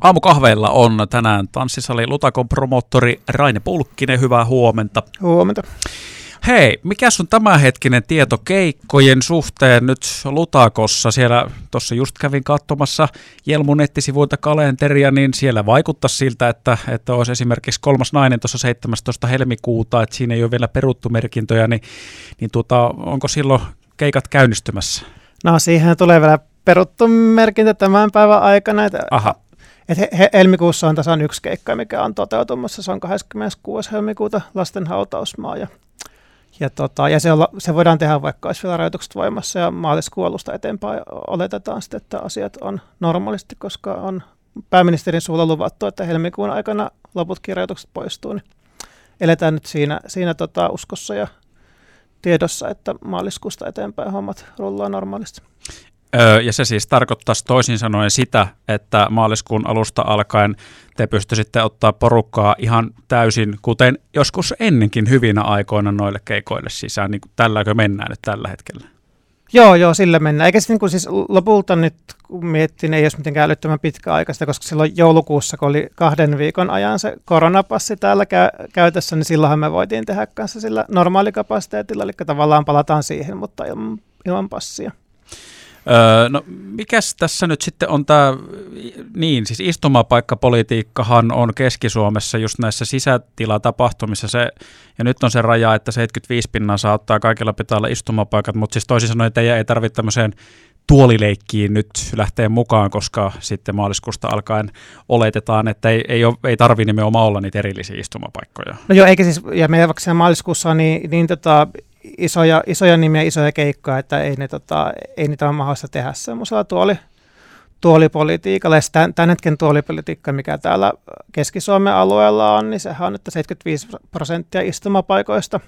Aamukahveilla on tänään tanssisali Lutakon promottori Raine Pulkkinen. Hyvää huomenta. Huomenta. Hei, mikä on tämänhetkinen tieto keikkojen suhteen nyt Lutakossa? Siellä tuossa just kävin katsomassa Jelmun nettisivuilta kalenteria, niin siellä vaikuttaa siltä, että, että olisi esimerkiksi kolmas nainen tuossa 17. helmikuuta, että siinä ei ole vielä peruttu merkintöjä, niin, niin tuota, onko silloin keikat käynnistymässä? No siihen tulee vielä peruttu merkintä tämän päivän aikana. Että Aha. Et he, he, helmikuussa on tasan yksi keikka, mikä on toteutumassa. Se on 26. helmikuuta lasten hautausmaa. Ja, ja, tota, ja se, on, se voidaan tehdä vaikka olisi vielä rajoitukset voimassa ja maaliskuun alusta eteenpäin oletetaan sitten, että asiat on normaalisti, koska on pääministerin suulla luvattu, että helmikuun aikana loputkin rajoitukset poistuu. Niin eletään nyt siinä, siinä tota uskossa ja tiedossa, että maaliskuusta eteenpäin hommat rullaa normaalisti. Ja se siis tarkoittaisi toisin sanoen sitä, että maaliskuun alusta alkaen te pystyisitte ottaa porukkaa ihan täysin, kuten joskus ennenkin hyvinä aikoina noille keikoille sisään, niin tälläkö mennään nyt tällä hetkellä? Joo, joo, sillä mennään. Eikä niin kuin siis lopulta nyt, kun miettii, ei olisi mitenkään älyttömän pitkäaikaista, koska silloin joulukuussa, kun oli kahden viikon ajan se koronapassi täällä kä- käytössä, niin silloinhan me voitiin tehdä kanssa sillä normaalikapasiteetilla, eli tavallaan palataan siihen, mutta ilman, ilman passia. Öö, no mikäs tässä nyt sitten on tämä, niin siis istumapaikkapolitiikkahan on Keski-Suomessa just näissä sisätilatapahtumissa se, ja nyt on se raja, että 75 pinnaa saa ottaa, kaikilla pitää olla istumapaikat, mutta siis toisin sanoen teidän ei tarvitse tämmöiseen tuolileikkiin nyt lähteä mukaan, koska sitten maaliskuusta alkaen oletetaan, että ei, ei, ei tarvi nimenomaan olla niitä erillisiä istumapaikkoja. No joo, eikä siis, ja meidän vaikka maaliskuussa niin, niin tota, isoja, isoja nimiä, isoja keikkoja, että ei, ne, tota, ei niitä ole mahdollista tehdä semmoisella tuoli, tuolipolitiikalla. Ja tämän, hetken tuolipolitiikka, mikä täällä Keski-Suomen alueella on, niin sehän on että 75 prosenttia istumapaikoista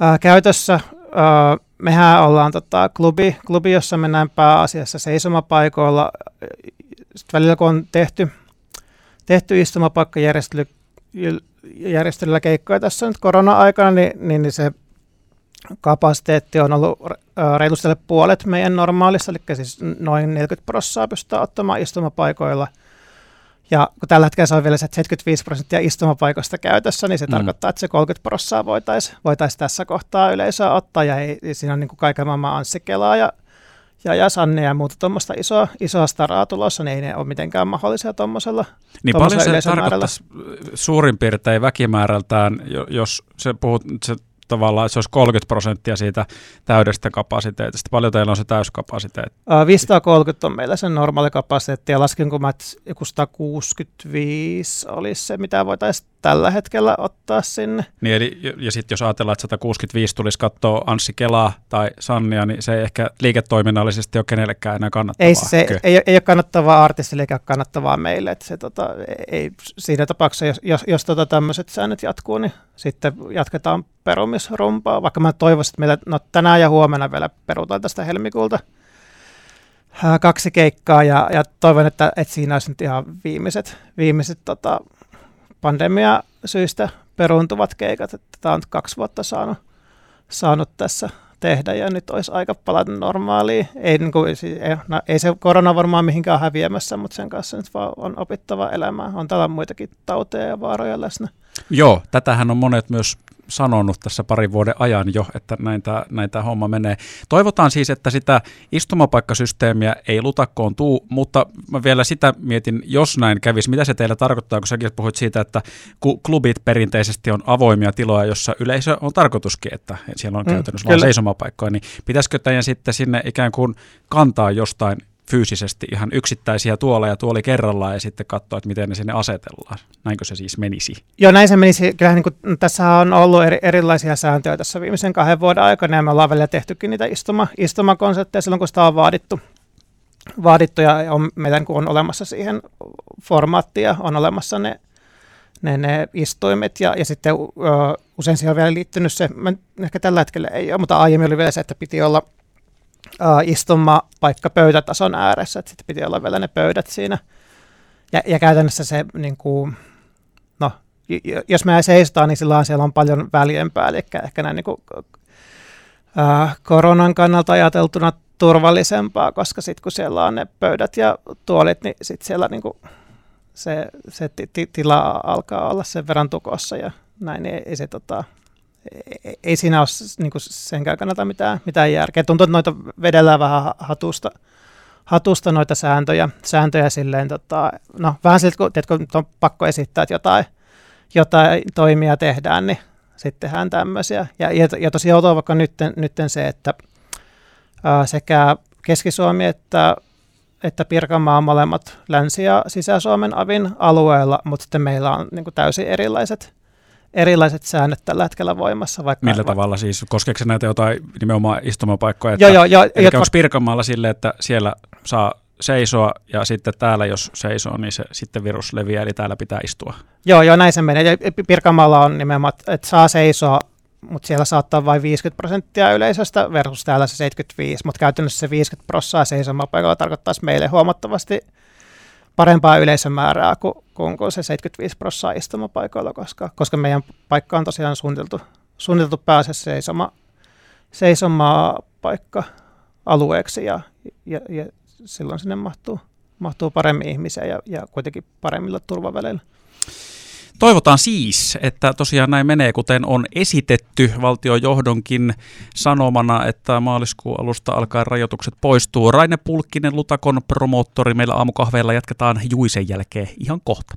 ää, käytössä. Ää, mehän ollaan tota, klubi, klubi, jossa mennään pääasiassa seisomapaikoilla. Sitten välillä kun on tehty, tehty istumapaikkajärjestely järjestelyllä keikkoja tässä nyt korona-aikana, niin, niin, niin se kapasiteetti on ollut reilusti puolet meidän normaalissa, eli siis noin 40 prosenttia pystytään ottamaan istumapaikoilla. Ja kun tällä hetkellä se on vielä se 75 prosenttia istumapaikoista käytössä, niin se mm. tarkoittaa, että se 30 prosenttia voitaisiin voitais tässä kohtaa yleisöä ottaa, ja ei, siinä on niin kuin kaiken maailman Anssi Kelaa ja ja, ja Sanne ja muuta tuommoista isoa, isoa staraa tulossa, niin ei ne ole mitenkään mahdollisia tuommoisella Niin paljon se tarkoittaisi suurin piirtein väkimäärältään, jos se puhut, se tavallaan, että se olisi 30 prosenttia siitä täydestä kapasiteetista. Paljon teillä on se täyskapasiteetti? Uh, 530 on meillä se normaali kapasiteetti ja lasken, kun mä joku 165 olisi se, mitä voitaisiin tällä hetkellä ottaa sinne. Niin, eli, ja sitten jos ajatellaan, että 165 tulisi katsoa Anssi Kelaa tai Sannia, niin se ei ehkä liiketoiminnallisesti ole kenellekään enää kannattavaa. Ei, se ei, ei ole kannattavaa artistille eikä kannattavaa meille. Että se, tota, ei, siinä tapauksessa, jos, jos, jos tota tämmöiset säännöt jatkuu, niin sitten jatketaan perumisrumpaa. Vaikka mä toivoisin, että meillä no, tänään ja huomenna vielä perutaan tästä helmikuulta kaksi keikkaa ja, ja toivon, että, että siinä olisi nyt ihan viimeiset, viimeiset tota, pandemia syistä peruuntuvat keikat, että tämä on kaksi vuotta saanut, saanut tässä tehdä ja nyt olisi aika palata normaaliin. Ei, niin kuin, ei, no, ei se korona varmaan mihinkään häviämässä, mutta sen kanssa nyt vaan on opittava elämää. On täällä muitakin tauteja ja vaaroja läsnä. Joo, tätähän on monet myös sanonut tässä parin vuoden ajan jo, että näin tämä, näin tämä homma menee. Toivotaan siis, että sitä istumapaikkasysteemiä ei lutakkoon tuu, mutta mä vielä sitä mietin, jos näin kävisi, mitä se teillä tarkoittaa, kun säkin puhuit siitä, että klubit perinteisesti on avoimia tiloja, jossa yleisö on tarkoituskin, että siellä on mm, käytännössä vain seisomapaikkoja, niin pitäisikö teidän sitten sinne ikään kuin kantaa jostain fyysisesti ihan yksittäisiä tuoleja tuoli kerrallaan ja sitten katsoa, että miten ne sinne asetellaan. Näinkö se siis menisi? Joo, näin se menisi. Kyllähän niin kuin, tässä on ollut eri, erilaisia sääntöjä tässä viimeisen kahden vuoden aikana ja me ollaan välillä tehtykin niitä istuma, istumakonsepteja silloin, kun sitä on vaadittu. vaadittu ja on, meidän kun on olemassa siihen formaattia, on olemassa ne, ne, ne istuimet ja, ja sitten ö, usein siihen on vielä liittynyt se, mä, ehkä tällä hetkellä ei ole, mutta aiemmin oli vielä se, että piti olla – uh, istuma paikka pöytätason ääressä, että sitten piti olla vielä ne pöydät siinä. Ja, ja käytännössä se, niin kuin, no, jos me seisotaan, niin silloin siellä on paljon väljempää, eli ehkä näin niin kuin, uh, koronan kannalta ajateltuna turvallisempaa, koska sitten kun siellä on ne pöydät ja tuolit, niin sitten siellä niin kuin se, se t- tila alkaa olla sen verran tukossa ja näin, niin ei, ei se tota, ei, siinä ole niin kuin senkään kannalta mitään, mitään järkeä. Tuntuu, että noita vedellään vähän hatusta, hatusta noita sääntöjä, sääntöjä silleen, tota, no vähän siltä, kun tiedätkö, on pakko esittää, että jotain, jotain toimia tehdään, niin sitten tehdään tämmöisiä. Ja, ja, ja tosiaan joutuu vaikka nyt, se, että ää, sekä Keski-Suomi että, että Pirkanmaa molemmat Länsi- ja Sisä-Suomen avin alueella, mutta sitten meillä on niin kuin täysin erilaiset erilaiset säännöt tällä hetkellä voimassa. Vaikka, Millä va- tavalla siis? Koskeeko se näitä jotain nimenomaan istumapaikkoja? Että, joo, joo, jo, eli onko Pirkanmaalla silleen, että siellä saa seisoa ja sitten täällä jos seisoo, niin se sitten virus leviää, eli täällä pitää istua? Joo, joo, näin se menee. Ja Pirkanmaalla on nimenomaan, että saa seisoa, mutta siellä saattaa vain 50 prosenttia yleisöstä versus täällä se 75, mutta käytännössä se 50 prosenttia seisomapaikalla tarkoittaisi meille huomattavasti parempaa yleisömäärää kuin, kuin, kuin se 75 prosenttia istumapaikoilla, koska, koska meidän paikka on tosiaan suunniteltu, suunniteltu pääasiassa seisoma, seisomapaikka alueeksi ja, ja, ja silloin sinne mahtuu, mahtuu paremmin ihmisiä ja, ja kuitenkin paremmilla turvaväleillä. Toivotaan siis, että tosiaan näin menee, kuten on esitetty valtiojohdonkin sanomana, että maaliskuun alusta alkaen rajoitukset poistuu. Raine Pulkkinen, Lutakon promoottori, meillä aamukahveilla jatketaan Juisen jälkeen ihan kohta.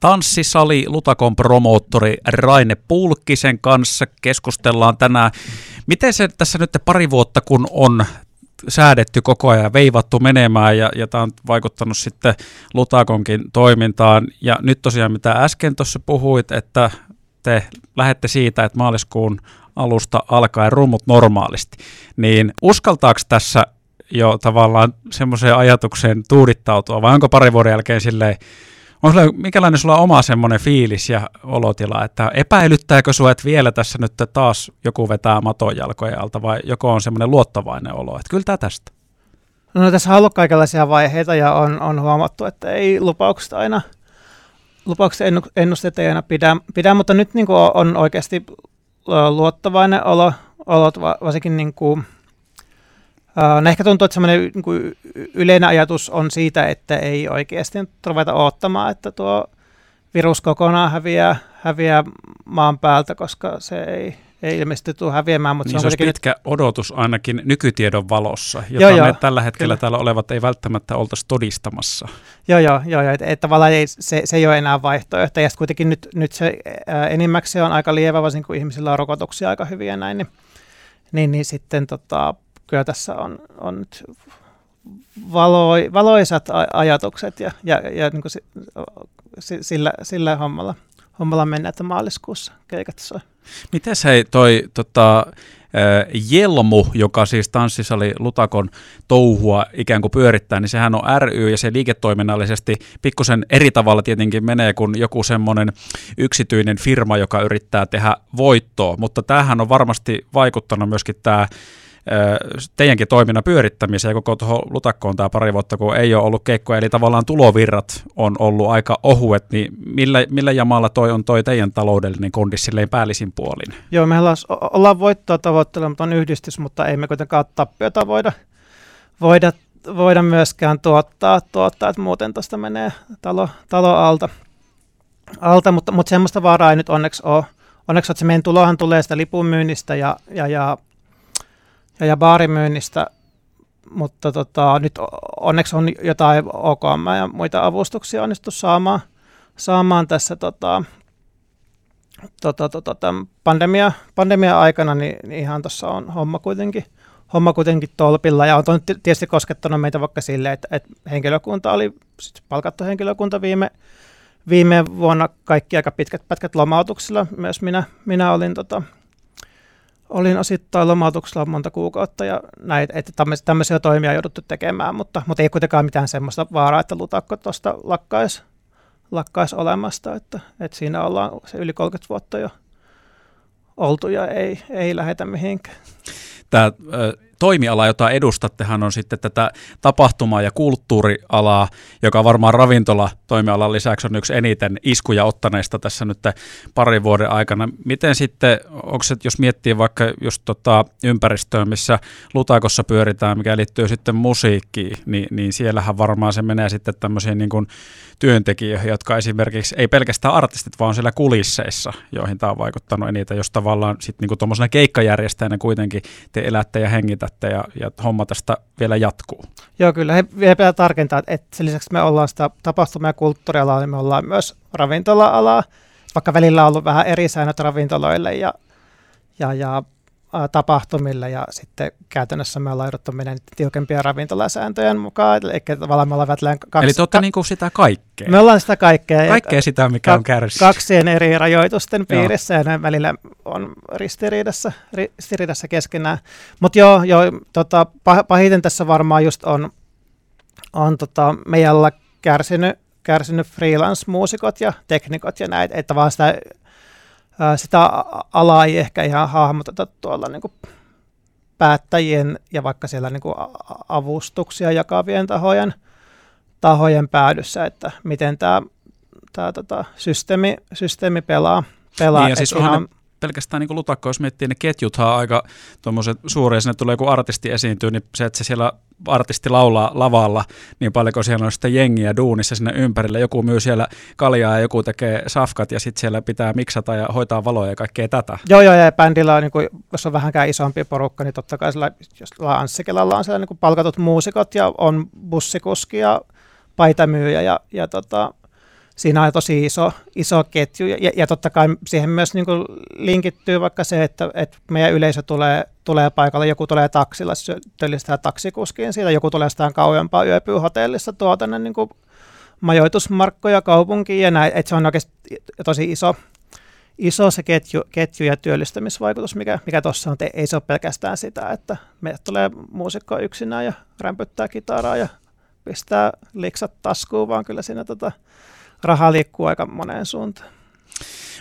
Tanssisali Lutakon promoottori Raine Pulkkisen kanssa keskustellaan tänään. Miten se tässä nyt pari vuotta, kun on säädetty koko ajan, veivattu menemään ja, ja tämä on vaikuttanut sitten Lutakonkin toimintaan. Ja nyt tosiaan mitä äsken tuossa puhuit, että te lähette siitä, että maaliskuun alusta alkaen rummut normaalisti, niin uskaltaako tässä jo tavallaan semmoiseen ajatukseen tuudittautua vai onko pari vuoden jälkeen silleen, on sulla, minkälainen sulla on oma semmoinen fiilis ja olotila, että epäilyttääkö sinua, että vielä tässä nyt taas joku vetää maton jalkojen alta vai joko on semmoinen luottavainen olo, että kyllä tämä tästä? No tässä on ollut kaikenlaisia vaiheita ja on, on huomattu, että ei lupaukset aina, lupaukset ennusteet ei aina pidä, pidä mutta nyt niin kuin on oikeasti luottavainen olo, olot varsinkin niin kuin, No ehkä tuntuu, että semmoinen niin yleinen ajatus on siitä, että ei oikeasti ruveta odottamaan, että tuo virus kokonaan häviää, häviää maan päältä, koska se ei, ei ilmeisesti tule häviämään. Mutta niin se, on pitkä nyt... odotus ainakin nykytiedon valossa, jota joo, me joo, tällä hetkellä kyllä. täällä olevat ei välttämättä oltaisi todistamassa. Joo, joo, joo, joo että et tavallaan ei, se, se ei ole enää vaihtoehto. Ja kuitenkin nyt, nyt se ää, enimmäkseen on aika lievä, varsinkin kun ihmisillä on rokotuksia aika hyviä näin, niin, niin, niin sitten tota, kyllä tässä on, on nyt valoi, valoisat ajatukset ja, ja, ja niin kuin si, sillä, sillä hommalla, hommalla mennään, että maaliskuussa keikat soi. Mites hei toi tota, Jelmu, joka siis tanssisali Lutakon touhua ikään kuin pyörittää, niin sehän on ry ja se liiketoiminnallisesti pikkusen eri tavalla tietenkin menee kuin joku semmoinen yksityinen firma, joka yrittää tehdä voittoa, mutta tämähän on varmasti vaikuttanut myöskin tämä teidänkin toiminnan pyörittämiseen koko tuohon lutakkoon tämä pari vuotta, kun ei ole ollut keikkoja, eli tavallaan tulovirrat on ollut aika ohuet, niin millä, millä jamalla toi on toi teidän taloudellinen kondi silleen päällisin puolin? Joo, me ollaan voittoa tavoittelematta on yhdistys, mutta ei me kuitenkaan tappiota voida, voida, voida myöskään tuottaa, tuottaa että muuten tuosta menee talo, talo alta, alta mutta, mutta semmoista vaaraa ei nyt onneksi ole. Onneksi että se meidän tulohan tulee sitä lipunmyynnistä ja, ja, ja ja, ja baarimyynnistä, mutta tota, nyt onneksi on jotain OKM ja muita avustuksia onnistu saamaan, saamaan tässä tota, tota, tota, tämän pandemia, pandemia-aikana, niin, niin ihan tuossa on homma kuitenkin, homma kuitenkin tolpilla. Ja on tietysti koskettanut meitä vaikka sille, että, että henkilökunta oli, siis palkattu henkilökunta viime, viime vuonna kaikki aika pitkät pätkät lomautuksilla. Myös minä, minä olin tota, olin osittain lomautuksella monta kuukautta ja näitä, että tämmöisiä toimia jouduttu tekemään, mutta, mutta ei kuitenkaan mitään semmoista vaaraa, että lutakko tuosta lakkaisi lakkais olemasta, että, että siinä ollaan se yli 30 vuotta jo oltu ja ei, ei lähetä mihinkään. Tämä toimiala, jota edustattehan on sitten tätä tapahtuma- ja kulttuurialaa, joka varmaan ravintola toimialan lisäksi on yksi eniten iskuja ottaneista tässä nyt parin vuoden aikana. Miten sitten, onko se, jos miettii vaikka just tota ympäristöä, missä Lutakossa pyöritään, mikä liittyy sitten musiikkiin, niin, niin siellähän varmaan se menee sitten tämmöisiin niin kuin työntekijöihin, jotka esimerkiksi ei pelkästään artistit, vaan siellä kulisseissa, joihin tämä on vaikuttanut eniten, jos tavallaan sitten niin kuin tuommoisena keikkajärjestäjänä kuitenkin te elätte ja hengitätte ja, ja homma tästä vielä jatkuu. Joo, kyllä. He vielä pitää tarkentaa, että sen lisäksi me ollaan sitä tapahtuma- ja kulttuurialaa, niin me ollaan myös ravintola-alaa, vaikka välillä on ollut vähän eri säännöt ravintoloille ja, ja, ja tapahtumille ja sitten käytännössä me ollaan jouduttu meidän tiukempia ravintolasääntöjen mukaan, eli tavallaan me ollaan kaksi... Eli te olette ka- niin kuin sitä kaikkea? Me ollaan sitä kaikkea. Kaikkea sitä, mikä ka- on kärsissä. Kaksien eri rajoitusten piirissä joo. ja ne välillä on ristiriidassa, ristiriidassa keskenään. Mutta joo, joo tota, pahiten tässä varmaan just on, on tota, meidän kärsinyt, kärsinyt freelance-muusikot ja teknikot ja näitä, että vaan sitä sitä alaa ei ehkä ihan hahmoteta tuolla niin kuin päättäjien ja vaikka siellä niin kuin avustuksia jakavien tahojen, tahojen päädyssä, että miten tämä, tämä tota, systeemi, systeemi pelaa. pelaa. Niin, ja siis ihan, ne pelkästään niin lutakko, jos miettii, ne ketjuthan on aika suuria, sinne tulee joku artisti esiintyy, niin se, että se siellä artisti laulaa lavalla niin paljon, kun siellä on sitten jengiä duunissa sinne ympärille. Joku myy siellä kaljaa ja joku tekee safkat ja sitten siellä pitää miksata ja hoitaa valoja ja kaikkea tätä. Joo, joo, ja bändillä on, niin kuin, jos on vähänkään isompi porukka, niin totta kai sillä, jos Anssikilalla on siellä niin kuin palkatut muusikot ja on bussikuski ja paitamyyjä ja, ja tota, siinä on tosi iso, iso ketju ja, ja totta kai siihen myös niin kuin linkittyy vaikka se, että, että meidän yleisö tulee, tulee paikalle, joku tulee taksilla, työllistää taksikuskiin siitä, joku tulee sitä kauempaa yöpyy hotellissa tuo tänne niin kuin majoitusmarkkoja kaupunkiin ja näin, että se on oikeasti tosi iso, iso se ketju, ketju ja työllistämisvaikutus, mikä, mikä tuossa on, ei se ole pelkästään sitä, että meille tulee muusikko yksinään ja rämpyttää kitaraa ja pistää liksat taskuun, vaan kyllä siinä tota, raha liikkuu aika moneen suuntaan.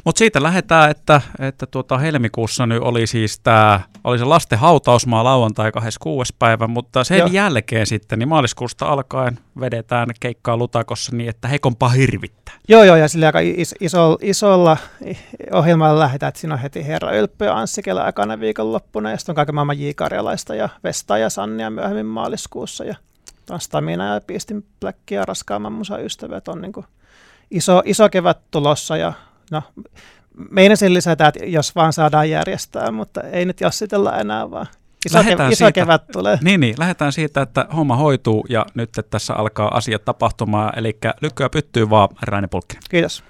Mutta siitä lähdetään, että, että tuota helmikuussa nyt oli siis tämä, oli se lasten hautausmaa lauantai 26. päivä, mutta sen Joo. jälkeen sitten, niin maaliskuusta alkaen vedetään keikkaa Lutakossa niin, että heikompaa hirvittää. Joo, joo, ja sillä aika is, iso, isolla ohjelmalla lähdetään, että siinä on heti Herra Ylppö ja Anssi Kela aikana viikonloppuna, ja sitten on kaiken maailman J. Karjalaista ja Vesta ja Sannia myöhemmin maaliskuussa, ja Stamina ja Piistin Blackia raskaamman musa ystävät on niin kuin iso, iso kevät tulossa ja no, meinasin lisätä, että jos vaan saadaan järjestää, mutta ei nyt jassitella enää vaan. Iso, kev- iso siitä, kevät tulee. Niin, niin, lähdetään siitä, että homma hoituu ja nyt tässä alkaa asiat tapahtumaan, eli lykkyä pyttyy vaan Raine Pulkkinen. Kiitos.